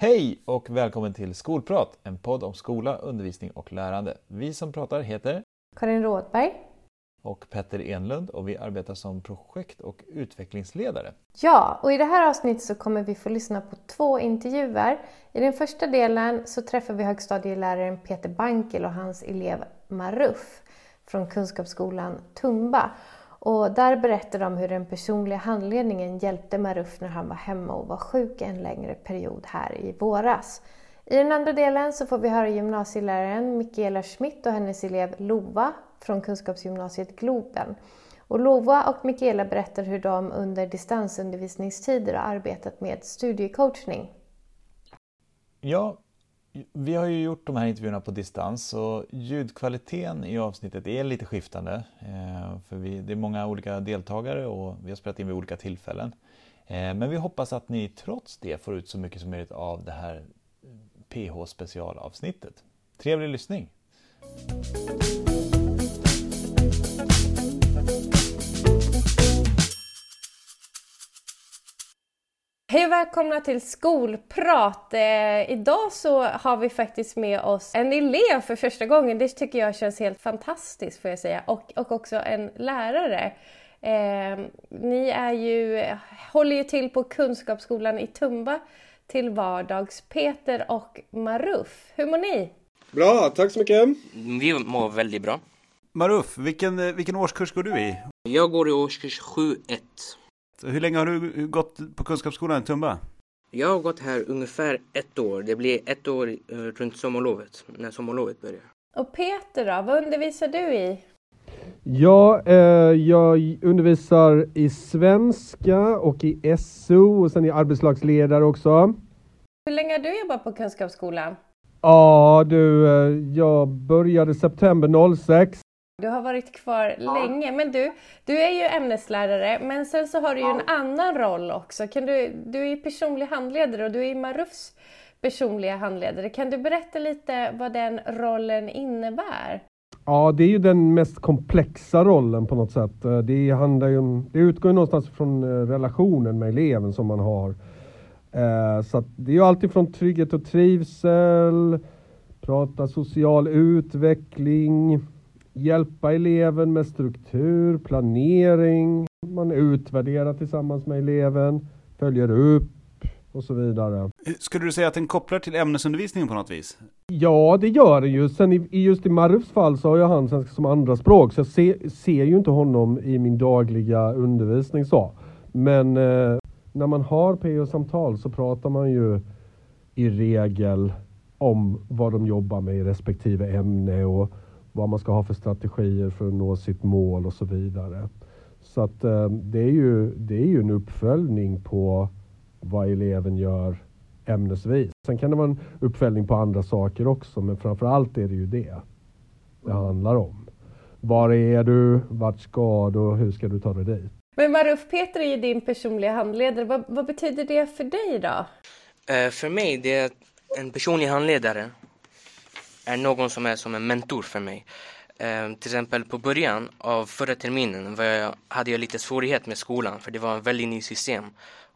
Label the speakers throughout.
Speaker 1: Hej och välkommen till Skolprat, en podd om skola, undervisning och lärande. Vi som pratar heter
Speaker 2: Karin Rådberg.
Speaker 1: och Petter Enlund och vi arbetar som projekt och utvecklingsledare.
Speaker 2: Ja, och i det här avsnittet så kommer vi få lyssna på två intervjuer. I den första delen så träffar vi högstadieläraren Peter Bankel och hans elev Maruf från Kunskapsskolan Tumba. Och där berättar de hur den personliga handledningen hjälpte Maruf när han var hemma och var sjuk en längre period här i våras. I den andra delen så får vi höra gymnasieläraren Mikaela Schmidt och hennes elev Lova från Kunskapsgymnasiet Globen. Och Lova och Mikaela berättar hur de under distansundervisningstider har arbetat med studiecoachning.
Speaker 1: Ja, vi har ju gjort de här intervjuerna på distans och ljudkvaliteten i avsnittet är lite skiftande. Eh, för vi, det är många olika deltagare och vi har spelat in vid olika tillfällen. Eh, men vi hoppas att ni trots det får ut så mycket som möjligt av det här eh, PH specialavsnittet. Trevlig lyssning!
Speaker 2: Hej och välkomna till Skolprat! Eh, idag så har vi faktiskt med oss en elev för första gången. Det tycker jag känns helt fantastiskt får jag säga. Och, och också en lärare. Eh, ni är ju, håller ju till på Kunskapsskolan i Tumba till vardags. Peter och Maruf, hur mår ni?
Speaker 3: Bra, tack så mycket.
Speaker 4: Vi mår väldigt bra.
Speaker 5: Maruf, vilken, vilken årskurs går du i?
Speaker 4: Jag går i årskurs 7-1.
Speaker 5: Hur länge har du gått på Kunskapsskolan i Tumba?
Speaker 4: Jag har gått här ungefär ett år. Det blir ett år eh, runt sommarlovet, när sommarlovet börjar.
Speaker 2: Och Peter då, vad undervisar du i?
Speaker 3: Ja, eh, jag undervisar i svenska och i SO och sen är jag arbetslagsledare också.
Speaker 2: Hur länge har du jobbat på Kunskapsskolan?
Speaker 3: Ja du, eh, jag började september 06.
Speaker 2: Du har varit kvar länge, men du, du är ju ämneslärare, men sen så har du ju en annan roll också. Kan du, du är ju personlig handledare och du är Marufs personliga handledare. Kan du berätta lite vad den rollen innebär?
Speaker 3: Ja, det är ju den mest komplexa rollen på något sätt. Eh, Det handlar ju om, det utgår ju någonstans från eh, relationen med eleven som man har. Eh, Så att det är ju alltid från trygghet och trivsel, prata social utveckling, hjälpa eleven med struktur, planering, man utvärderar tillsammans med eleven, följer upp och så vidare.
Speaker 5: Skulle du säga att den kopplar till ämnesundervisningen på något vis?
Speaker 3: Ja, det gör det ju. Sen i, just i Marufs fall så har jag han svenska som andra språk, så jag se, ser ju inte honom i min dagliga undervisning så. Men eh, när man har PO-samtal så pratar man ju i regel om vad de jobbar med i respektive ämne och vad man ska ha för strategier för att nå sitt mål och så vidare. Så att eh, det är ju, det är ju en uppföljning på vad eleven gör ämnesvis. Sen kan det vara en uppföljning på andra saker också, men framför allt är det ju det det handlar om. Var är du? Vart ska du? Hur ska du ta dig dit?
Speaker 2: Men Maruf, Peter är ju din personliga handledare. Vad, vad betyder det för dig då?
Speaker 4: Eh, för mig, det är en personlig handledare är någon som är som en mentor för mig. Eh, till exempel på början av förra terminen var jag, hade jag lite svårighet med skolan för det var en väldigt ny system.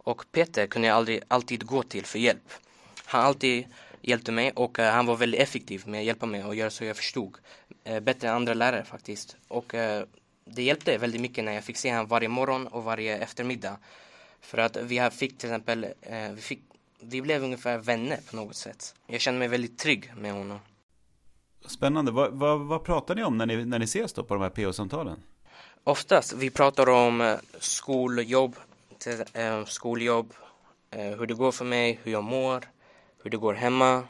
Speaker 4: Och Peter kunde jag aldrig, alltid gå till för hjälp. Han alltid hjälpte mig och eh, han var väldigt effektiv med att hjälpa mig och göra så jag förstod. Eh, bättre än andra lärare faktiskt. Och eh, det hjälpte väldigt mycket när jag fick se honom varje morgon och varje eftermiddag. För att vi fick till exempel, eh, vi, fick, vi blev ungefär vänner på något sätt. Jag kände mig väldigt trygg med honom.
Speaker 5: Spännande. Vad, vad, vad pratar ni om när ni, när ni ses då på de här PO-samtalen?
Speaker 4: Oftast vi pratar om eh, skoljobb, till, eh, skoljobb, eh, hur det går för mig, hur jag mår, hur det går hemma.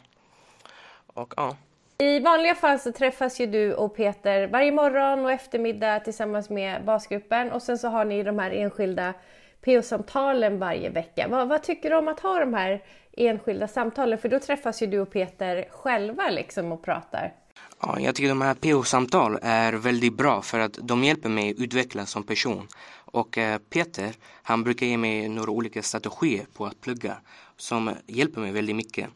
Speaker 4: Och ja,
Speaker 2: I vanliga fall så träffas ju du och Peter varje morgon och eftermiddag tillsammans med basgruppen och sen så har ni de här enskilda PO-samtalen varje vecka. Vad, vad tycker du om att ha de här enskilda samtalen? För då träffas ju du och Peter själva liksom och pratar.
Speaker 4: Ja, jag tycker de här PO-samtal är väldigt bra för att de hjälper mig att utvecklas som person. Och eh, Peter, han brukar ge mig några olika strategier på att plugga som hjälper mig väldigt mycket.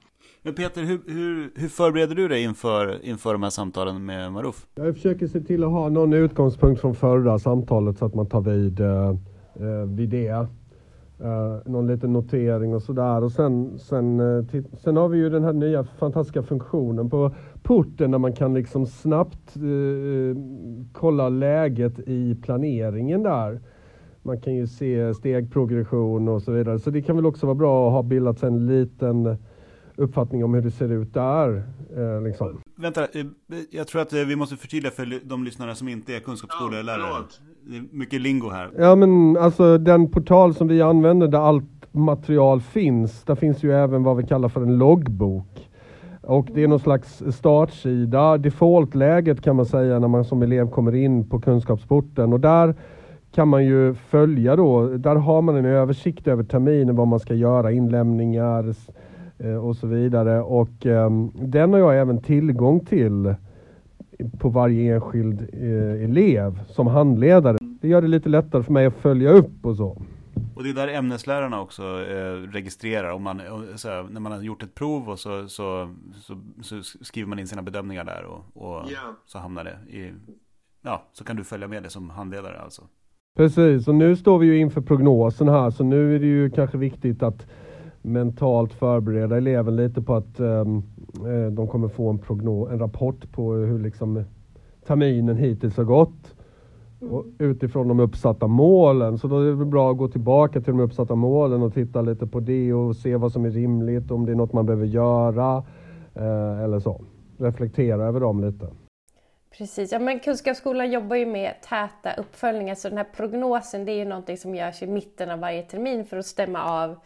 Speaker 5: Men Peter, hur, hur, hur förbereder du dig inför, inför de här samtalen med Maruf?
Speaker 3: Jag försöker se till att ha någon utgångspunkt från förra samtalet så att man tar vid, eh, eh, vid det. Uh, någon liten notering och sådär. Och sen, sen, uh, sen har vi ju den här nya fantastiska funktionen på porten där man kan liksom snabbt uh, kolla läget i planeringen där. Man kan ju se stegprogression och så vidare. Så det kan väl också vara bra att ha bildat en liten uppfattning om hur det ser ut där. liksom.
Speaker 1: Vänta, jag tror att vi måste förtydliga för de lyssnare som inte är kunskapsskollärare. Ja, det är mycket lingo här.
Speaker 3: Ja men alltså den portal som vi använder där allt material finns, där finns ju även vad vi kallar för en loggbok. Och det är någon slags startsida, defaultläget kan man säga när man som elev kommer in på kunskapsporten och där kan man ju följa då, där har man en översikt över terminen, vad man ska göra, inlämningar eh, och så vidare. Och um, den har jag även tillgång till på varje enskild eh, elev som handledare. Det gör det lite lättare för mig att följa upp och så.
Speaker 1: Och det är där ämneslärarna också eh, registrerar. Om man, här, när man har gjort ett prov och så, så, så, så skriver man in sina bedömningar där och, och yeah. så hamnar det i, ja, så kan du följa med det som handledare alltså.
Speaker 3: Precis, och nu står vi ju inför prognosen här, så nu är det ju kanske viktigt att mentalt förbereda eleven lite på att um, de kommer få en, prognos, en rapport på hur liksom terminen hittills har gått. Och utifrån de uppsatta målen. Så då är det bra att gå tillbaka till de uppsatta målen och titta lite på det och se vad som är rimligt, om det är något man behöver göra eh, eller så. Reflektera över dem lite.
Speaker 2: Precis, ja, men Kunskapsskolan jobbar ju med täta uppföljningar så den här prognosen det är ju någonting som görs i mitten av varje termin för att stämma av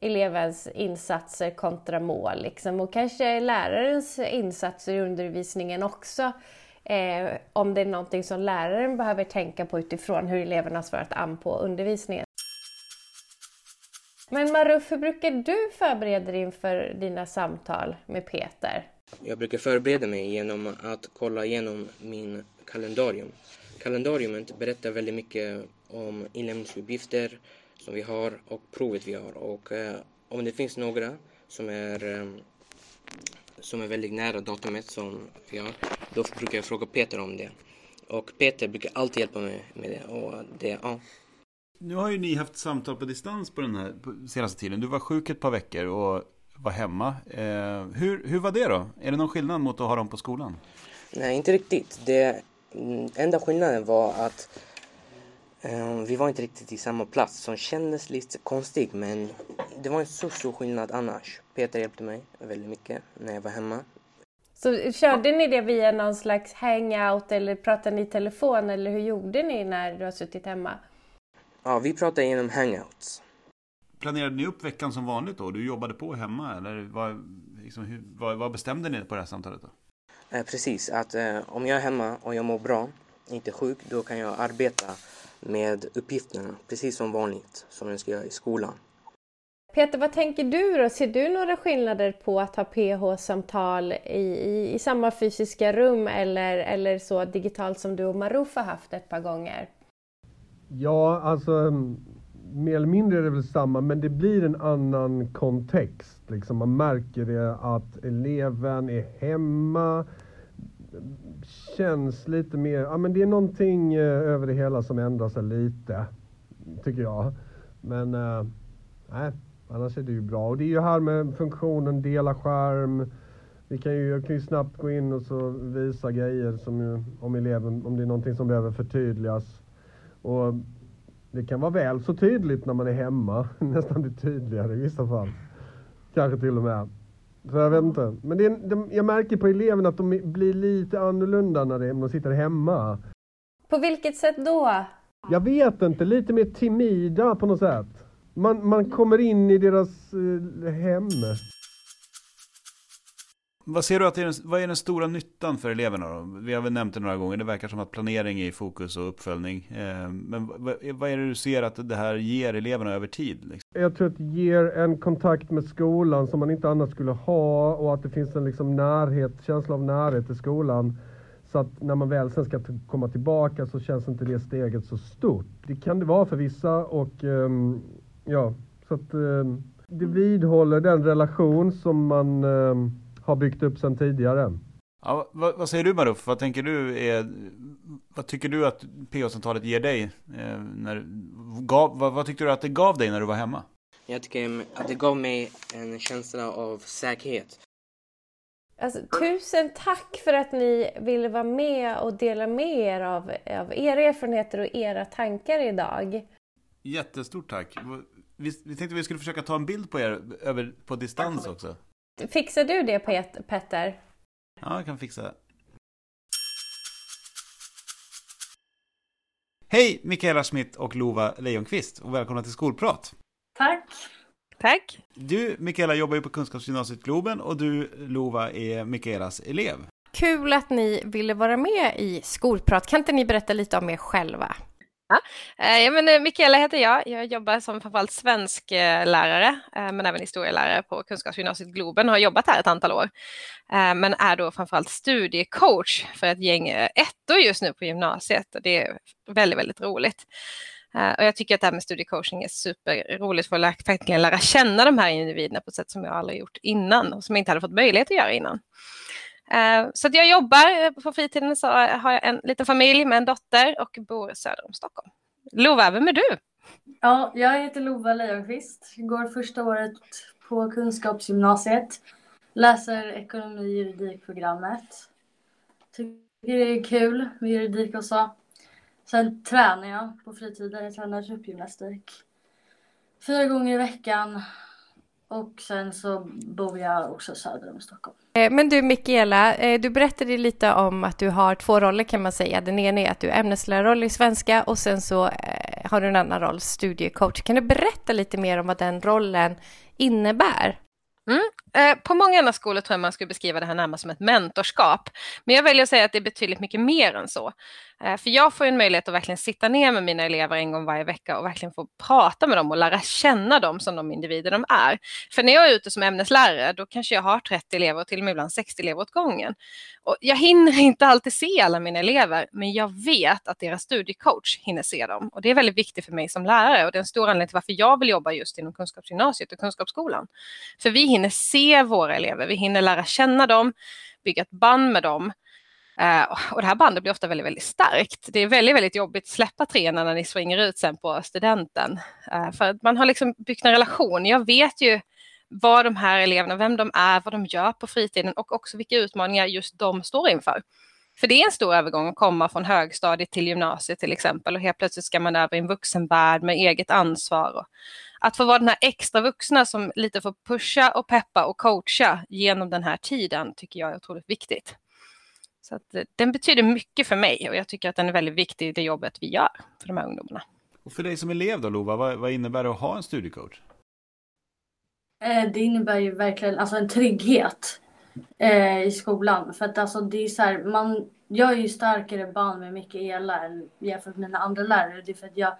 Speaker 2: elevens insatser kontra mål. Liksom. Och kanske lärarens insatser i undervisningen också. Eh, om det är någonting som läraren behöver tänka på utifrån hur eleverna svarat an på undervisningen. Men Maruf, hur brukar du förbereda dig inför dina samtal med Peter?
Speaker 4: Jag brukar förbereda mig genom att kolla igenom min kalendarium. Kalendariumet berättar väldigt mycket om inlämningsuppgifter, som vi har och provet vi har. Och eh, om det finns några som är, eh, som är väldigt nära datumet som vi har, då brukar jag fråga Peter om det. Och Peter brukar alltid hjälpa mig med det. Och det ja.
Speaker 1: Nu har ju ni haft samtal på distans på den här på senaste tiden. Du var sjuk ett par veckor och var hemma. Eh, hur, hur var det då? Är det någon skillnad mot att ha dem på skolan?
Speaker 4: Nej, inte riktigt. Det mm, enda skillnaden var att vi var inte riktigt i samma plats som kändes lite konstig men det var en så stor skillnad annars. Peter hjälpte mig väldigt mycket när jag var hemma.
Speaker 2: Så körde ni det via någon slags hangout eller pratade ni i telefon eller hur gjorde ni när du har suttit hemma?
Speaker 4: Ja, vi pratade genom hangouts.
Speaker 1: Planerade ni upp veckan som vanligt då? Du jobbade på hemma eller vad, liksom, hur, vad, vad bestämde ni på det här samtalet då?
Speaker 4: Eh, precis, att eh, om jag är hemma och jag mår bra, inte sjuk, då kan jag arbeta med uppgifterna precis som vanligt som jag ska göra i skolan.
Speaker 2: Peter, vad tänker du då? Ser du några skillnader på att ha PH-samtal i, i, i, samma fysiska rum eller, eller så digitalt som du och Maruf har haft ett par gånger?
Speaker 3: Ja, alltså mer eller mindre är det väl samma, men det blir en annan kontext. Liksom man märker det att eleven är hemma, känns lite mer, ja men det är någonting eh, över det hela som ändrar sig lite, tycker jag. Men eh, nej, annars är det ju bra. Och det är ju här med funktionen dela skärm. Vi kan ju, jag kan ju snabbt gå in och så visa grejer som ju, om eleven, om det är någonting som behöver förtydligas. Och det kan vara väl så tydligt när man är hemma, nästan det tydligare i vissa fall. Kanske till och med. Så jag vet inte. Men det, de, jag märker på eleverna att de blir lite annorlunda när de sitter hemma.
Speaker 2: På vilket sätt då?
Speaker 3: Jag vet inte, lite mer timida på något sätt. Man, man kommer in i deras eh, hem.
Speaker 1: Vad ser du att är den, vad är den stora nyttan för eleverna då? Vi har väl nämnt det några gånger, det verkar som att planering är i fokus och uppföljning. Eh, men vad, är det du ser att det här ger eleverna över tid? Liksom?
Speaker 3: Jag tror att det ger en kontakt med skolan som man inte annars skulle ha och att det finns en liksom närhet, känsla av närhet till skolan. Så att när man väl sen ska komma tillbaka så känns inte det steget så stort. Det kan det vara för vissa och ehm, ja, så att ehm, det vidhåller den relation som man ehm, har byggt upp sedan tidigare.
Speaker 1: Ja, vad, vad, säger du Maruf? Vad tänker du är, vad tycker du att PO-samtalet ger dig? Eh, när, gav, vad, vad tyckte du att det gav dig när du var hemma?
Speaker 4: Jag tycker att det gav mig en känsla av säkerhet.
Speaker 2: Alltså, tusen tack för att ni ville vara med och dela med er av, av era erfarenheter och era tankar idag.
Speaker 1: Jättestort tack. Vi, vi tänkte vi skulle försöka ta en bild på er över, på distans också.
Speaker 2: Fixar du det Petter?
Speaker 1: Ja, jag kan fixa. Hej Mikaela Schmidt och Lova Leijonqvist och välkomna till Skolprat.
Speaker 6: Tack.
Speaker 2: Tack.
Speaker 1: Du Mikaela jobbar ju på Kunskapsgymnasiet Globen och du Lova är Mikaelas elev.
Speaker 2: Kul att ni ville vara med i Skolprat. Kan inte ni berätta lite om er själva?
Speaker 7: Eh, ja, men eh, Mikaela heter jag. Jag jobbar som framförallt svensk lärare, eh, men även historielärare på Kunskapsgymnasiet Globen och har jobbat här ett antal år. Men är då framförallt studiecoach för ett gäng ettor just nu på gymnasiet och det är väldigt, väldigt roligt. Och jag tycker att det här med studiecoaching är superroligt för att verkligen lära känna de här individerna på ett sätt som jag aldrig gjort innan och som jag inte hade fått möjlighet att göra innan. Eh, så jag jobbar eh, på fritiden så har jag en liten familj med en dotter och bor söder om Stockholm. Lova, vem är du?
Speaker 6: Ja, jag heter Lova Leijonqvist. Går första året på Kunskapsgymnasiet. Läser ekonomi och juridikprogrammet. Tycker det är kul med juridik och så. Sen tränar jag på fritiden. Jag tränar truppgymnastik. Fyra gånger i veckan. Och sen så bor jag också söder om Stockholm.
Speaker 2: Eh, men du Mikaela, eh, du berättade lite om att du har två roller kan man säga. Den ena är att du är ämneslärarroll i svenska och sen så eh, har du en annan roll, studiecoach. Kan du berätta lite mer om vad den rollen innebär?
Speaker 7: Mm. Eh, på många andra skolor tror jag man skulle beskriva det här närmast som ett mentorskap. Men jag väljer att säga att det är betydligt mycket mer än så. Eh, för jag får en möjlighet att verkligen sitta ner med mina elever en gång varje vecka och verkligen få prata med dem och lära känna dem som de individer de är. För när jag är ute som ämneslärare då kanske jag har 30 elever och till och med ibland 60 elever åt gången. Och jag hinner inte alltid se alla mina elever men jag vet att deras studiecoach hinner se dem. Och det är väldigt viktigt för mig som lärare och det är en stor anledning till varför jag vill jobba just inom kunskapsgymnasiet och kunskapsskolan. För vi hinner se våra elever, vi hinner lära känna dem, bygga ett band med dem Uh, och det här bandet blir ofta väldigt, väldigt starkt. Det är väldigt, väldigt jobbigt att släppa treorna när ni svänger ut sen på studenten. Uh, för att man har liksom byggt en relation. Jag vet ju vad de här eleverna, vem de är, vad de gör på fritiden och också vilka utmaningar just de står inför. För det är en stor övergång att komma från högstadiet till gymnasiet till exempel och helt plötsligt ska man över i en vuxenvärld med eget ansvar. Och att få vara den här extra vuxna som lite får pusha och peppa och coacha genom den här tiden tycker jag är otroligt viktigt. Så att, eh, den betyder mycket för mig och jag tycker att den är väldigt viktig i det jobbet vi gör för de här ungdomarna.
Speaker 1: Och för dig som elev då Lova, vad, vad innebär det att ha en studiecoach?
Speaker 6: Eh, det innebär ju verkligen alltså en trygghet eh, i skolan. För att alltså det är så här, man, jag är ju starkare band med Mikaela jämfört med mina andra lärare. Det är för att jag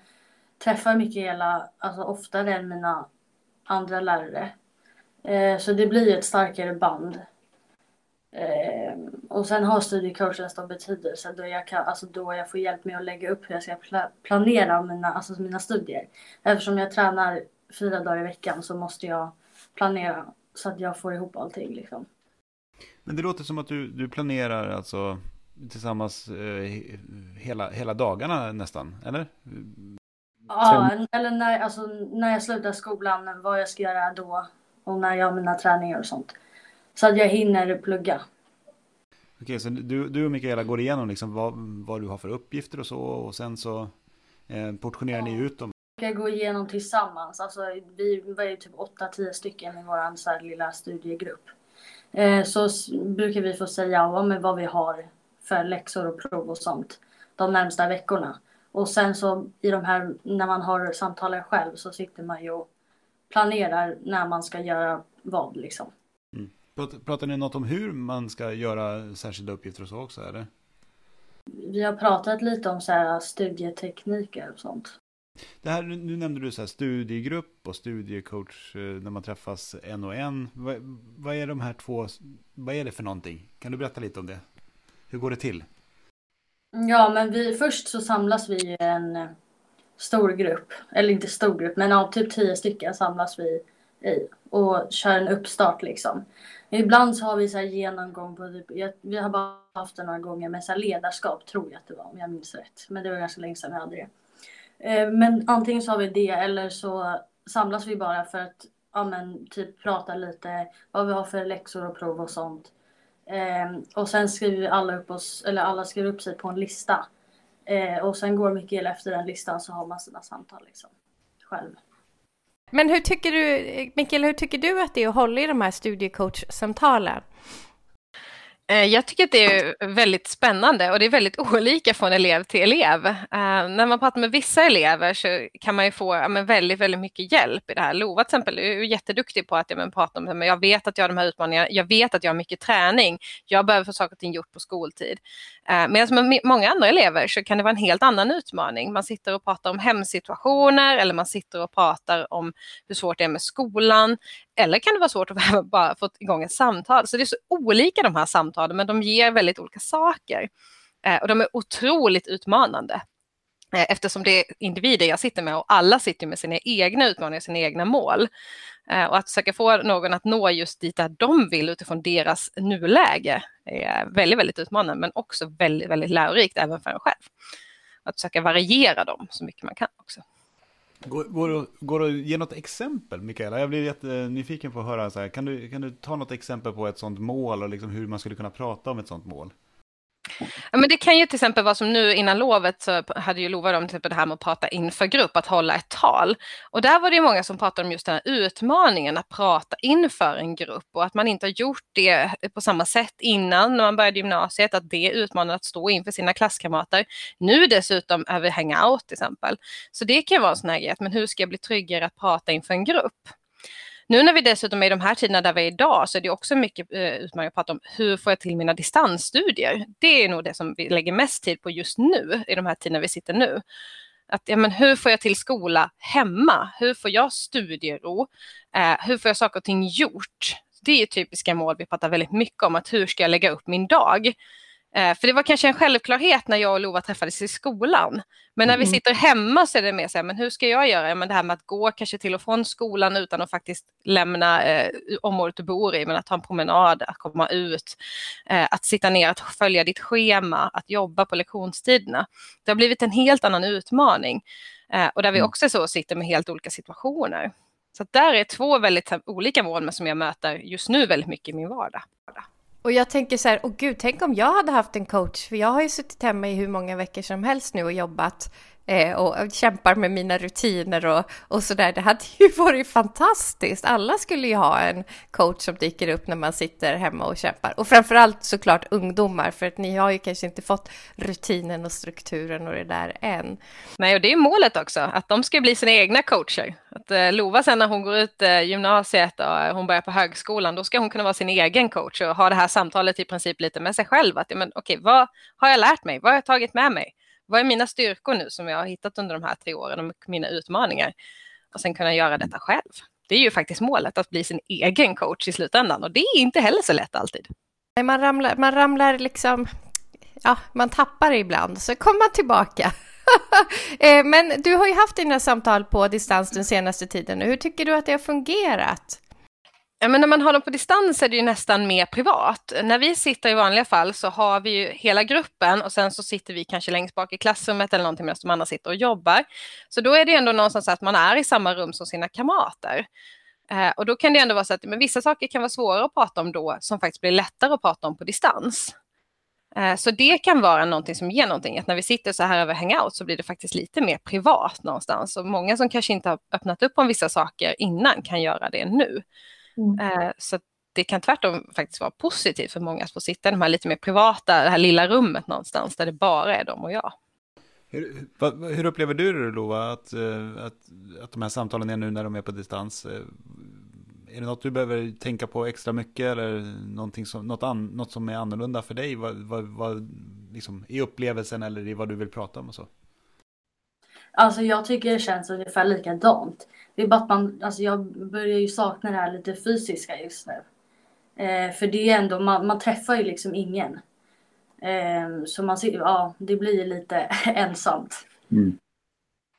Speaker 6: träffar Mikaela alltså, oftare än mina andra lärare. Eh, så det blir ett starkare band. Eh, och sen har studiecoachen stor betydelse då jag, kan, alltså då jag får hjälp med att lägga upp hur jag ska pla planera mina, alltså mina studier. Eftersom jag tränar fyra dagar i veckan så måste jag planera så att jag får ihop allting. Liksom.
Speaker 1: Men det låter som att du, du planerar alltså tillsammans eh, hela, hela dagarna nästan, eller?
Speaker 6: Ja, eller när, alltså, när jag slutar skolan, vad jag ska göra då och när jag har mina träningar och sånt. Så att jag hinner plugga.
Speaker 1: Okej, så du, du och Mikaela går igenom liksom vad, vad du har för uppgifter och så och sen så eh, portionerar ja. ni ut dem?
Speaker 6: Vi ska gå igenom tillsammans. Alltså, vi var ju typ 8-10 stycken i vår så här lilla studiegrupp. Eh, så brukar vi få säga vad, vad vi har för läxor och prov och sånt de närmsta veckorna. Och sen så i de här, när man har samtalen själv så sitter man ju och planerar när man ska göra vad liksom.
Speaker 1: Pratar ni något om hur man ska göra särskilda uppgifter och så också? Eller?
Speaker 6: Vi har pratat lite om så här studietekniker och sånt.
Speaker 1: Det här, nu nämnde du så här studiegrupp och studiecoach eh, när man träffas en och en. Vad, vad, är de här två, vad är det för någonting? Kan du berätta lite om det? Hur går det till?
Speaker 6: Ja, men vi, först så samlas vi i en eh, stor grupp. Eller inte stor grupp, men av typ tio stycken samlas vi i och kör en uppstart liksom. Ibland så har vi så här genomgång på typ, vi har bara haft det några gånger med så ledarskap tror jag att det var om jag minns rätt. Men det var ganska länge sedan vi hade det. Eh, men antingen så har vi det eller så samlas vi bara för att ja, men, typ prata lite vad vi har för läxor och prov och sånt. Eh, och sen skriver vi alla upp oss, eller alla skriver upp sig på en lista. Eh, och sen går Mikael efter den listan så har man sina samtal liksom själv.
Speaker 2: Men hur tycker du, Mikael, hur tycker du att det är att hålla i de här studiecoach-samtalen?
Speaker 7: Eh, jag tycker att det är väldigt spännande och det är väldigt olika från elev till elev. Uh, när man pratar med vissa elever så kan man ju få ja, väldigt, väldigt mycket hjälp i det här. Lova till exempel är jätteduktig på att ja, men, prata om det, jag vet att jag har de här utmaningarna, jag vet att jag har mycket träning, jag behöver få saker och ting gjort på skoltid. Uh, Medan med många andra elever så kan det vara en helt annan utmaning. Man sitter och pratar om hemsituationer eller man sitter och pratar om hur svårt det är med skolan eller kan det vara svårt att bara få igång ett samtal. Så det är så olika de här samtalen, men de ger väldigt olika saker. Eh, och de är otroligt utmanande. Eh, eftersom det är individer jag sitter med och alla sitter med sina egna utmaningar, sina egna mål. Eh, och att försöka få någon att nå just dit där de vill utifrån deras nuläge är väldigt, väldigt utmanande, men också väldigt, väldigt lärorikt även för en själv. Att försöka variera dem så mycket man kan också.
Speaker 5: Går, går, går det att ge något exempel, Mikaela? Jag blir jättenyfiken på att höra, så här. Kan, du, kan du ta något exempel på ett sånt mål och liksom hur man skulle kunna prata om ett sånt mål?
Speaker 7: Ja, men det kan ju till exempel vara som nu innan lovet så hade ju Lova dem till exempel det här med att prata inför grupp, att hålla ett tal. Och där var det ju många som pratade om just den här utmaningen att prata inför en grupp och att man inte har gjort det på samma sätt innan när man började gymnasiet, att det är utmanande att stå inför sina klasskamrater. Nu dessutom över hangout till exempel. Så det kan vara en sån här grej, men hur ska jag bli tryggare att prata inför en grupp? Nu när vi dessutom är i de här tiderna där vi är idag så är det också mycket eh, utmaningar att prata om hur får jag till mina distansstudier? Det är nog det som vi lägger mest tid på just nu i de här tiderna vi sitter nu. Att, ja, men hur får jag till skola hemma? Hur får jag studiero? Eh, hur får jag saker och ting gjort? Det är typiska mål vi pratar väldigt mycket om, att hur ska jag lägga upp min dag? Eh, för det var kanske en självklarhet när jag och Lova träffades i skolan. Men när vi mm. sitter hemma så är det mer så här, men hur ska jag göra? Men det här med att gå kanske till och från skolan utan att faktiskt lämna eh, området du bor i, men att ta en promenad, att komma ut, eh, att sitta ner, att följa ditt schema, att jobba på lektionstiderna. Det har blivit en helt annan utmaning eh, och där vi mm. också så sitter med helt olika situationer. Så där är två väldigt olika mål som jag möter just nu väldigt mycket i min vardag.
Speaker 2: Och jag tänker så här, åh gud, tänk om jag hade haft en coach, för jag har ju suttit hemma i hur många veckor som helst nu och jobbat. Eh, och kämpar med mina rutiner och, och där. Det hade ju varit fantastiskt. Alla skulle ju ha en coach som dyker upp när man sitter hemma och kämpar. Och framförallt såklart ungdomar, för att ni har ju kanske inte fått rutinen och strukturen och det där än.
Speaker 7: Nej, och det är målet också, att de ska bli sina egna coacher. Att eh, Lova sen när hon går ut eh, gymnasiet och eh, hon börjar på högskolan, då ska hon kunna vara sin egen coach och ha det här samtalet i princip lite med sig själv. Att, men, okej, vad har jag lärt mig? Vad har jag tagit med mig? Vad är mina styrkor nu som jag har hittat under de här tre åren och mina utmaningar? Och sen kunna göra detta själv. Det är ju faktiskt målet, att bli sin egen coach i slutändan och det är inte heller så lätt alltid.
Speaker 2: Man ramlar, man ramlar liksom, ja, man tappar ibland, så kommer man tillbaka. Eh, men du har ju haft dina samtal på distans den senaste tiden. Hur tycker du att det har fungerat?
Speaker 7: Ja, men när man har dem på distans är det ju nästan mer privat. När vi sitter i vanliga fall så har vi ju hela gruppen och sen så sitter vi kanske längst bak i klassrummet eller någonting medan de andra sitter och jobbar. Så då är det ändå någonstans att man är i samma rum som sina kamrater. Eh, och då kan det ändå vara så att men vissa saker kan vara svårare att prata om då som faktiskt blir lättare att prata om på distans. Eh, så det kan vara någonting som ger någonting, att när vi sitter så här över hangout så blir det faktiskt lite mer privat någonstans. Och många som kanske inte har öppnat upp om vissa saker innan kan göra det nu. Mm. Eh, så det kan tvärtom faktiskt vara positivt för många att få sitta i de här lite mer privata, det här lilla rummet någonstans där det bara är de och jag.
Speaker 5: Hur, hur upplever du det Lova, att, eh, att, att de här samtalen är nu när de är på distans? Eh, är det något du behöver tänka på extra mycket eller någonting som, något, an, något som är annorlunda för dig? Vad, vad, vad, liksom, I upplevelsen eller i vad du vill prata om och så?
Speaker 6: Alltså jag tycker det känns ungefär likadant. Det är bara att man, alltså jag börjar ju sakna det här lite fysiska just nu. Eh, för det är ändå, man, man träffar ju liksom ingen. Eh, så man ser, ja, det blir lite ensamt. Mm.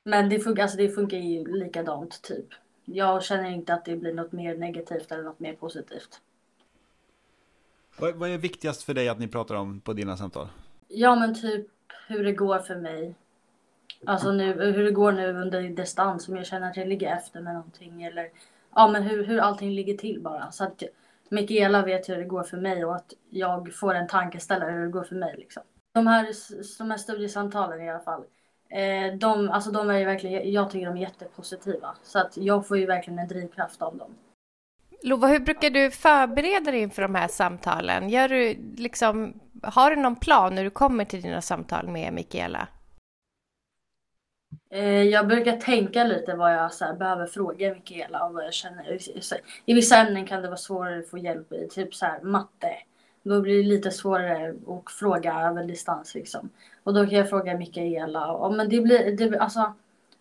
Speaker 6: Men det funkar, alltså det funkar ju likadant typ. Jag känner inte att det blir något mer negativt eller något mer positivt.
Speaker 5: Vad, vad är viktigast för dig att ni pratar om på dina samtal?
Speaker 6: Ja men typ hur det går för mig. Alltså nu, hur det går nu under distans, om jag känner att jag ligger efter med någonting eller ja, men hur, hur allting ligger till bara. Så att Mikaela vet hur det går för mig och att jag får en tankeställare hur det går för mig. Liksom. De, här, de här studiesamtalen i alla fall. Eh, de, alltså de är ju verkligen, jag tycker de är jättepositiva. Så att jag får ju verkligen en drivkraft av dem.
Speaker 2: Lova, hur brukar du förbereda dig inför de här samtalen? Gör du liksom, har du någon plan när du kommer till dina samtal med Mikaela?
Speaker 6: Eh, jag brukar tänka lite vad jag så här, behöver fråga Mikaela och vad jag känner. I vissa ämnen kan det vara svårare att få hjälp i, typ så här matte. Då blir det lite svårare att fråga över distans liksom. Och då kan jag fråga Mikaela. Och, men det blir, det, alltså,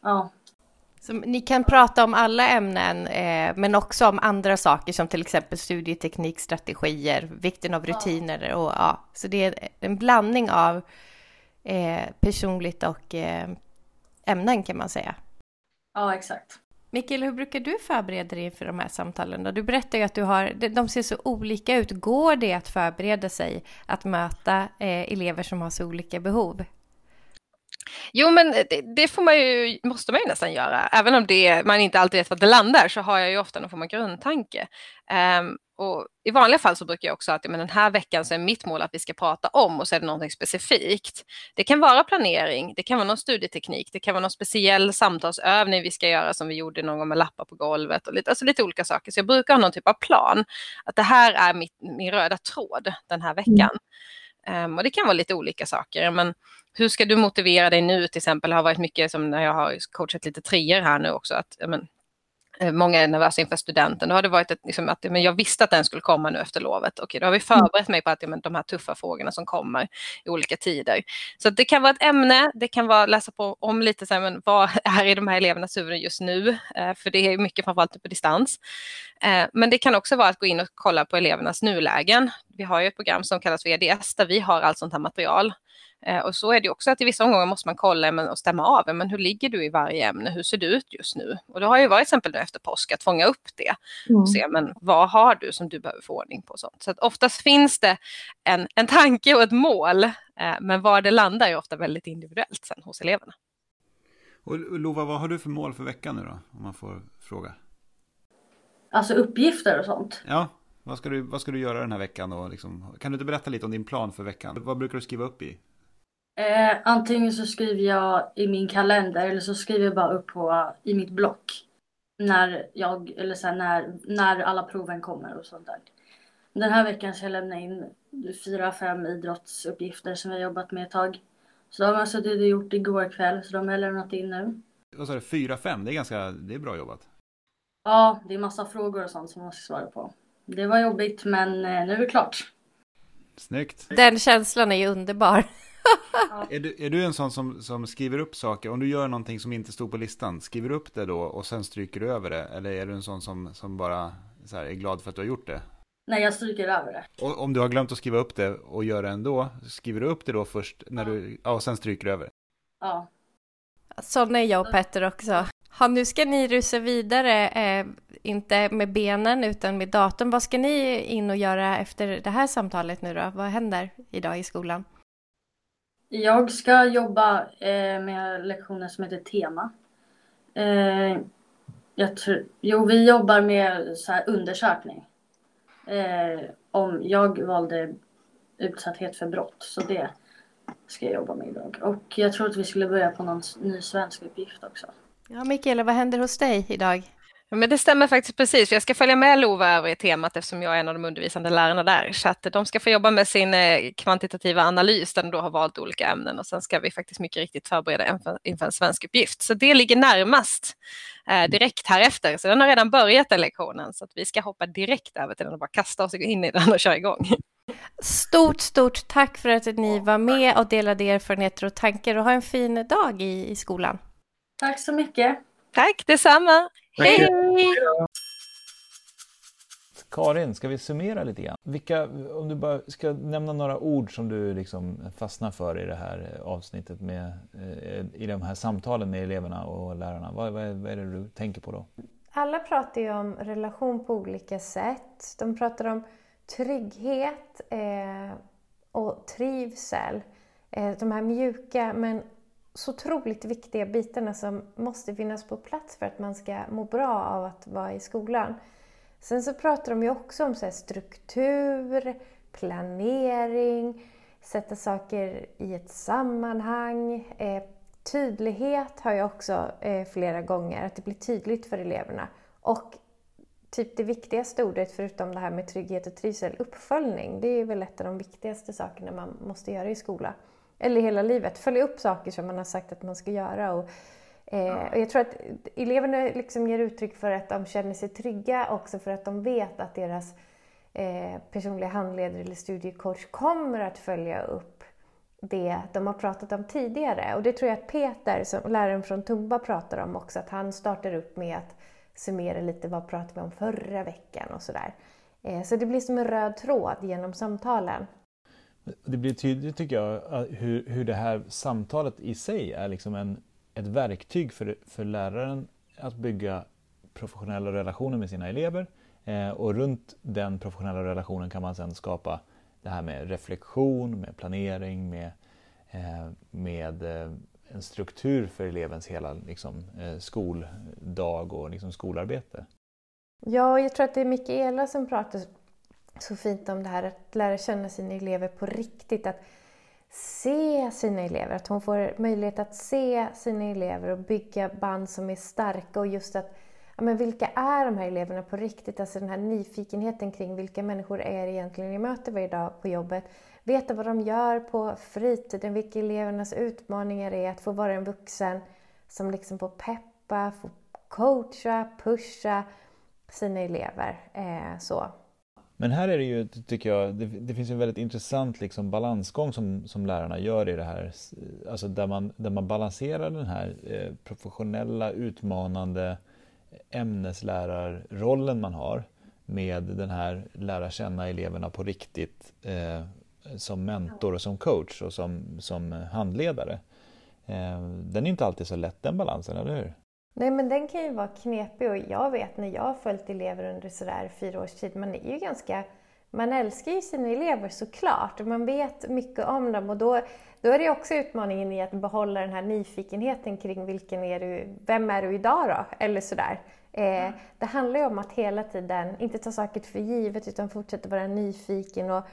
Speaker 6: ja.
Speaker 2: Så ni kan prata om alla ämnen, eh, men också om andra saker som till exempel studieteknik, strategier, vikten av rutiner och ja, så det är en blandning av eh, personligt och eh, ämnen kan man säga.
Speaker 6: Ja, exakt.
Speaker 2: Mikael, hur brukar du förbereda dig inför de här samtalen? Då? Du berättar ju att du har, de ser så olika ut. Går det att förbereda sig att möta eh, elever som har så olika behov?
Speaker 7: Jo, men det, det, får man ju, måste man ju nästan göra. Även om det, man inte alltid vet var det landar så har jag ju ofta någon form av grundtanke. Um, och I vanliga fall så brukar jag också att men den här veckan så är mitt mål att vi ska prata om och så är det någonting specifikt. Det kan vara planering, det kan vara någon studieteknik, det kan vara någon speciell samtalsövning vi ska göra som vi gjorde någon gång med lappar på golvet och lite, alltså lite olika saker. Så jag brukar ha någon typ av plan. Att det här är mitt, min röda tråd den här veckan. Mm. Um, och det kan vara lite olika saker. Men hur ska du motivera dig nu till exempel? Det har varit mycket som när jag har coachat lite trier här nu också. Att, men, många är nervösa inför studenten. Då har det varit ett, liksom, att men jag visste att den skulle komma nu efter lovet. Okej, då har vi mm. förberett mig på att men, de här tuffa frågorna som kommer i olika tider. Så det kan vara ett ämne, det kan vara läsa på om lite så här, men vad är i de här elevernas huvuden just nu? Eh, för det är mycket framförallt på distans. Eh, men det kan också vara att gå in och kolla på elevernas nulägen. Vi har ju ett program som kallas VDS där vi har allt sånt här material Eh, och så är det också att i vissa omgångar måste man kolla och stämma av, men hur ligger du i varje ämne, hur ser det ut just nu? Och det har ju varit exempel nu efter påsk att fånga upp det mm. och se, men vad har du som du behöver få ordning på? Sånt. Så att oftast finns det en, en tanke och ett mål, eh, men var det landar är ofta väldigt individuellt sen hos eleverna.
Speaker 5: Och Lova, vad har du för mål för veckan nu då, om man får fråga?
Speaker 6: Alltså uppgifter och sånt?
Speaker 5: Ja, vad ska du, vad ska du göra den här veckan? Och liksom, kan du inte berätta lite om din plan för veckan? Vad brukar du skriva upp i?
Speaker 6: Eh, antingen så skriver jag i min kalender eller så skriver jag bara upp på, i mitt block. När jag, eller så här, när, när alla proven kommer och sånt där. Den här veckan ska jag lämna in fyra, fem idrottsuppgifter som jag jobbat med ett tag. Så de har jag suttit och gjort igår kväll, så de har jag lämnat in nu.
Speaker 5: Vad sa du, fyra, fem? Det är ganska, det är bra jobbat.
Speaker 6: Ja, det är massa frågor och sånt som man ska svara på. Det var jobbigt, men eh, nu är det klart.
Speaker 5: Snyggt.
Speaker 2: Den känslan är ju underbar.
Speaker 5: är, du, är du en sån som, som skriver upp saker, om du gör någonting som inte stod på listan, skriver upp det då och sen stryker du över det? Eller är du en sån som, som bara här, är glad för att du har gjort det?
Speaker 6: Nej, jag stryker över det.
Speaker 5: Och om du har glömt att skriva upp det och gör det ändå, skriver du upp det då först när ja. du, ja, och sen stryker du över?
Speaker 6: Ja.
Speaker 2: Sådana är jag och Petter också ha, nu ska ni rusa vidare, eh, inte med benen utan med datorn. Vad ska ni in och göra efter det här samtalet nu då? Vad händer idag i skolan?
Speaker 6: Jag ska jobba eh, med lektioner som heter Tema. Eh, jag tror, jo, vi jobbar med så här undersökning. Eh, om jag valde utsatthet för brott, så det ska jag jobba med idag. Och jag tror att vi skulle börja på någon ny svensk uppgift också.
Speaker 2: Ja, Mikaela, vad händer hos dig idag?
Speaker 7: Ja, men det stämmer faktiskt precis. Jag ska följa med Lova över i temat eftersom jag är en av de undervisande lärarna där. Så att de ska få jobba med sin eh, kvantitativa analys där de då har valt olika ämnen och sen ska vi faktiskt mycket riktigt förbereda inför en svensk uppgift. Så det ligger närmast eh, direkt här efter. Så den har redan börjat den lektionen så att vi ska hoppa direkt över till den och bara kasta oss in i den och köra igång.
Speaker 2: Stort, stort tack för att ni var med och delade erfarenheter och tankar och ha en fin dag i, i skolan.
Speaker 6: Tack så mycket.
Speaker 7: Tack detsamma. Hej!
Speaker 1: Karin, ska vi summera lite grann? Vilka, om du bara ska nämna några ord som du liksom fastnar för i det här avsnittet med, eh, i de här samtalen med eleverna och lärarna. Vad, vad, vad är det du tänker på då?
Speaker 2: Alla pratar ju om relation på olika sätt. De pratar om trygghet eh, och trivsel. Eh, de här mjuka men så otroligt viktiga bitarna som måste finnas på plats för att man ska må bra av att vara i skolan. Sen så pratar de ju också om så struktur, planering, sätta saker i ett sammanhang. Eh, tydlighet har jag också eh, flera gånger, att det blir tydligt för eleverna. Och typ det viktigaste ordet, förutom det här med trygghet och trivsel, uppföljning. Det är väl ett av de viktigaste sakerna man måste göra i skolan. Eller hela livet. Följa upp saker som man har sagt att man ska göra. Och, eh, och jag tror att eleverna liksom ger uttryck för att de känner sig trygga också för att de vet att deras eh, personliga handledare eller studiecoach kommer att följa upp det de har pratat om tidigare. Och det tror jag att Peter, som läraren från Tumba, pratar om också. Att han startar upp med att summera lite vad pratade vi om förra veckan och sådär. Eh, så det blir som en röd tråd genom samtalen.
Speaker 1: Det blir tydligt tycker jag hur, hur det här samtalet i sig är liksom en, ett verktyg för, för läraren att bygga professionella relationer med sina elever. Eh, och runt den professionella relationen kan man sedan skapa det här med reflektion, med planering, med, eh, med eh, en struktur för elevens hela liksom, eh, skoldag och liksom, skolarbete.
Speaker 2: Ja, jag tror att det är Mikaela som pratar så fint om det här att lära känna sina elever på riktigt. Att se sina elever, att hon får möjlighet att se sina elever och bygga band som är starka och just att ja, men vilka är de här eleverna på riktigt? Alltså den här nyfikenheten kring vilka människor är det egentligen jag möter varje dag på jobbet. Veta vad de gör på fritiden, vilka elevernas utmaningar är att få vara en vuxen som liksom får peppa, får coacha, pusha sina elever. Eh, så.
Speaker 1: Men här är det ju, tycker jag, det, det finns en väldigt intressant liksom balansgång som, som lärarna gör i det här. Alltså där man, där man balanserar den här eh, professionella, utmanande ämneslärarrollen man har med den här lära känna eleverna på riktigt eh, som mentor och som coach och som, som handledare. Eh, den är inte alltid så lätt den balansen, eller hur?
Speaker 2: Nej men den kan ju vara knepig och jag vet när jag har följt elever under sådär fyra års tid, man är ju ganska man älskar ju sina elever såklart och man vet mycket om dem och då, då är det också utmaningen i att behålla den här nyfikenheten kring vilken är du, vem är du idag då? Eller sådär. Eh, det handlar ju om att hela tiden inte ta saker för givet utan fortsätta vara nyfiken och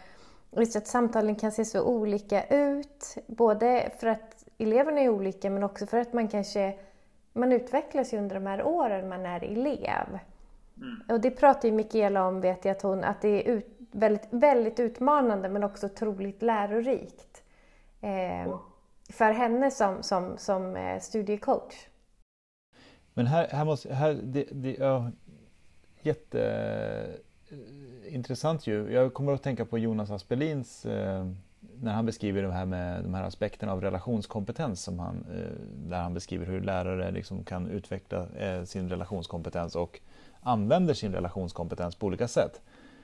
Speaker 2: just att samtalen kan se så olika ut. Både för att eleverna är olika men också för att man kanske man utvecklas ju under de här åren man är elev. Mm. Och det pratar ju Mikaela om, vet jag, att, hon, att det är ut, väldigt, väldigt utmanande men också otroligt lärorikt. Eh, för henne som, som, som eh, studiecoach.
Speaker 1: Men här, här måste, här, det, det, ja, jätteintressant ju. Jag kommer att tänka på Jonas Aspelins eh, när han beskriver det här med de här aspekterna av relationskompetens som han, eh, där han beskriver hur lärare liksom kan utveckla eh, sin relationskompetens och använder sin relationskompetens på olika sätt.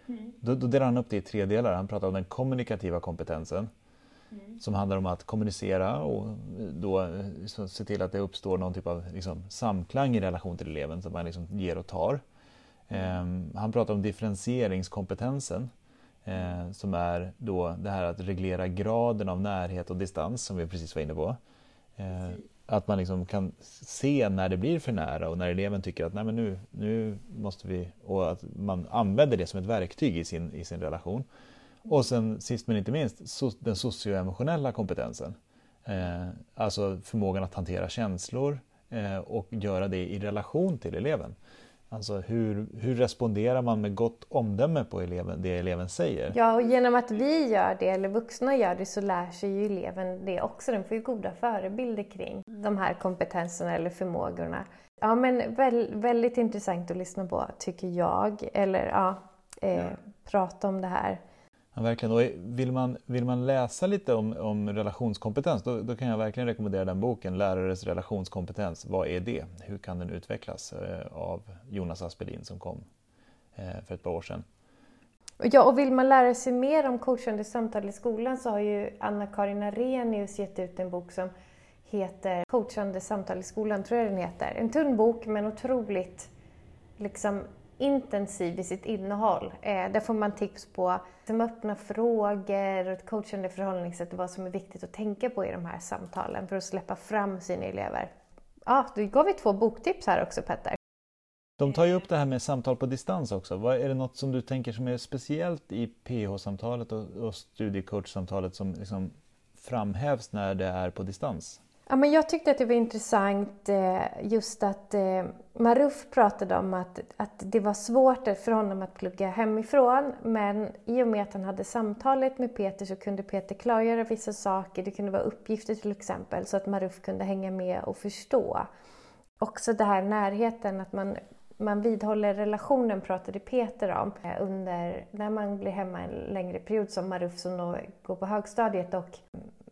Speaker 1: Mm. Då, då delar han upp det i tre delar. Han pratar om den kommunikativa kompetensen mm. som handlar om att kommunicera och då se till att det uppstår någon typ av liksom, samklang i relation till eleven som man liksom ger och tar. Mm. han pratar om differentieringskompetensen eh, som är då det här att reglera graden av närhet och distans som vi precis var inne på. Eh, att man liksom kan se när det blir för nära och när eleven tycker att Nej, men nu, nu måste vi... Och att man använder det som ett verktyg i sin, i sin relation. Och sen sist men inte minst so, den socioemotionella kompetensen. Eh, alltså förmågan att hantera känslor eh, och göra det i relation till eleven. Alltså hur, hur responderar man med gott omdöme på eleven, det eleven säger?
Speaker 2: Ja, och genom att vi gör det, eller vuxna gör det, så lär sig ju eleven det också. Den får ju goda förebilder kring de här kompetenserna eller förmågorna. Ja, men väl, väldigt intressant att lyssna på, tycker jag. Eller ja, eh, prata om det här.
Speaker 1: Ja, verkligen. Och vill, man, vill man läsa lite om, om relationskompetens då, då, kan jag verkligen rekommendera den boken, Lärares relationskompetens. Vad är det? Hur kan den utvecklas? Eh, av Jonas Aspelin som kom eh, för ett par år sedan.
Speaker 2: Ja, och vill man lära sig mer om coachande samtal i skolan så har ju Anna-Karin Arrhenius gett ut en bok som heter Coachande samtal i skolan, tror jag den heter. En tunn bok men otroligt liksom intensiv i sitt innehåll. Eh, där får man tips på som öppna frågor och ett coachande förhållningssätt och vad som är viktigt att tänka på i de här samtalen för att släppa fram sina elever. Ja, du gav vi två boktips här också Petter.
Speaker 1: De tar ju upp det här med samtal på distans också. Vad, är det något som du tänker som är speciellt i PH-samtalet och, och studiecoach-samtalet som liksom framhävs när det är på distans?
Speaker 2: Ja, men jag tyckte att det var intressant eh, just att eh, Maruf pratade om att, att det var svårt för honom att plugga hemifrån men i och med att han hade samtalet med Peter så kunde Peter klargöra vissa saker. Det kunde vara uppgifter till exempel så att Maruf kunde hänga med och förstå. Också det här närheten, att man, man vidhåller relationen pratade Peter om eh, under när man blir hemma en längre period som Maruf som då går på högstadiet och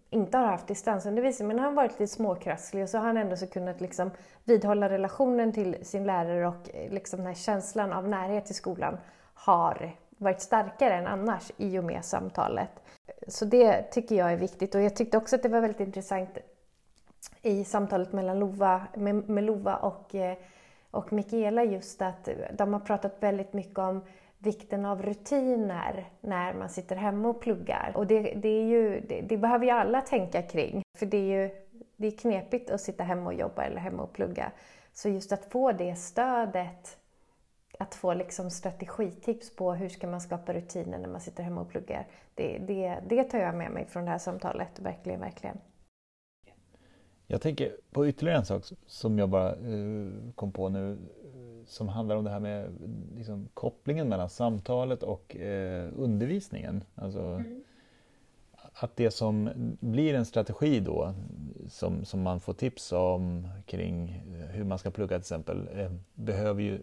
Speaker 2: inte har haft distansundervisning men han har varit lite småkrasslig och så har han ändå så kunnat liksom vidhålla relationen till sin lärare och eh, liksom den här känslan av närhet till skolan har varit starkare än annars i och med samtalet. Så det tycker jag är viktigt och jag tyckte också att det var väldigt intressant i samtalet mellan Lova, med, med Lova och, eh, och Mikaela just att de har pratat väldigt mycket om vikten av rutiner när man sitter hemma och pluggar. Och det, det, är ju, det, det, behöver ju alla tänka kring. För det är ju det är knepigt att sitta hemma och jobba eller hemma och plugga. Så just att få det stödet, att få liksom strategitips på hur ska man skapa rutiner när man sitter hemma och pluggar. Det, det, det tar jag med mig från det här samtalet, verkligen, verkligen.
Speaker 1: Jag tänker på ytterligare en sak som jag bara eh, kom på nu som handlar om det här med liksom, kopplingen mellan samtalet och eh, undervisningen. Alltså, mm. Att det som blir en strategi då, som, som man får tips om kring hur man ska plugga till exempel, eh, behöver ju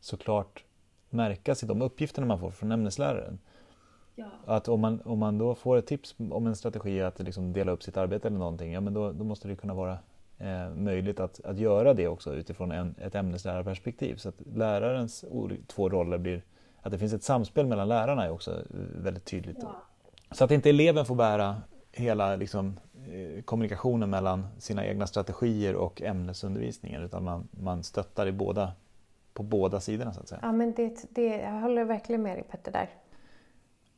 Speaker 1: såklart märkas i de uppgifterna man får från ämnesläraren. Ja. Att om man, om man då får ett tips om en strategi att liksom dela upp sitt arbete eller någonting, ja men då, då måste det kunna vara eh, möjligt att, att göra det också utifrån en, ett ämneslärarperspektiv. Så att lärarens två roller blir, att det finns ett samspel mellan lärarna är också väldigt tydligt. Ja. Så att inte eleven får bära hela liksom, eh, kommunikationen mellan sina egna strategier och ämnesundervisningen utan man, man stöttar i båda, på båda sidorna så att säga.
Speaker 2: Ja men det, det, jag håller verkligen med dig Petter där.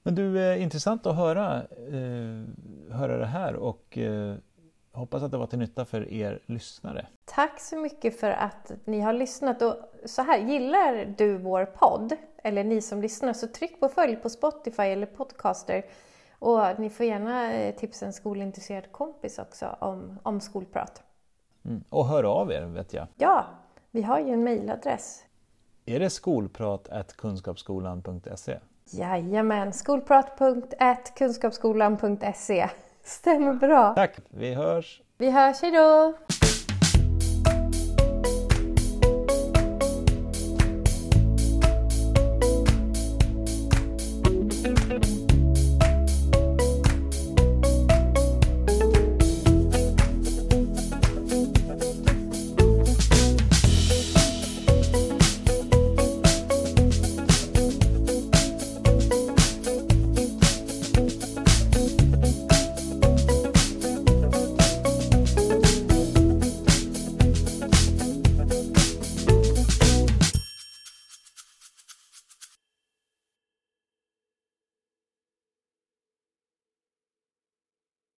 Speaker 1: Men du, eh, intressant att höra, eh, höra det här och eh, hoppas att det var till nytta för er lyssnare.
Speaker 2: Tack så mycket för att ni har lyssnat. Och så här, gillar du vår podd, eller ni som lyssnar, så tryck på följ på Spotify eller Podcaster. Och ni får gärna tipsa en skolintresserad kompis också om, om skolprat.
Speaker 1: Mm. Och hör av er, vet jag.
Speaker 2: Ja, vi har ju en mejladress.
Speaker 1: Är det skolprat.kunskapsskolan.se?
Speaker 2: Jajamän, skolprat.kunskapsskolan.se Stämmer bra.
Speaker 1: Tack, vi hörs.
Speaker 2: Vi hörs, hejdå!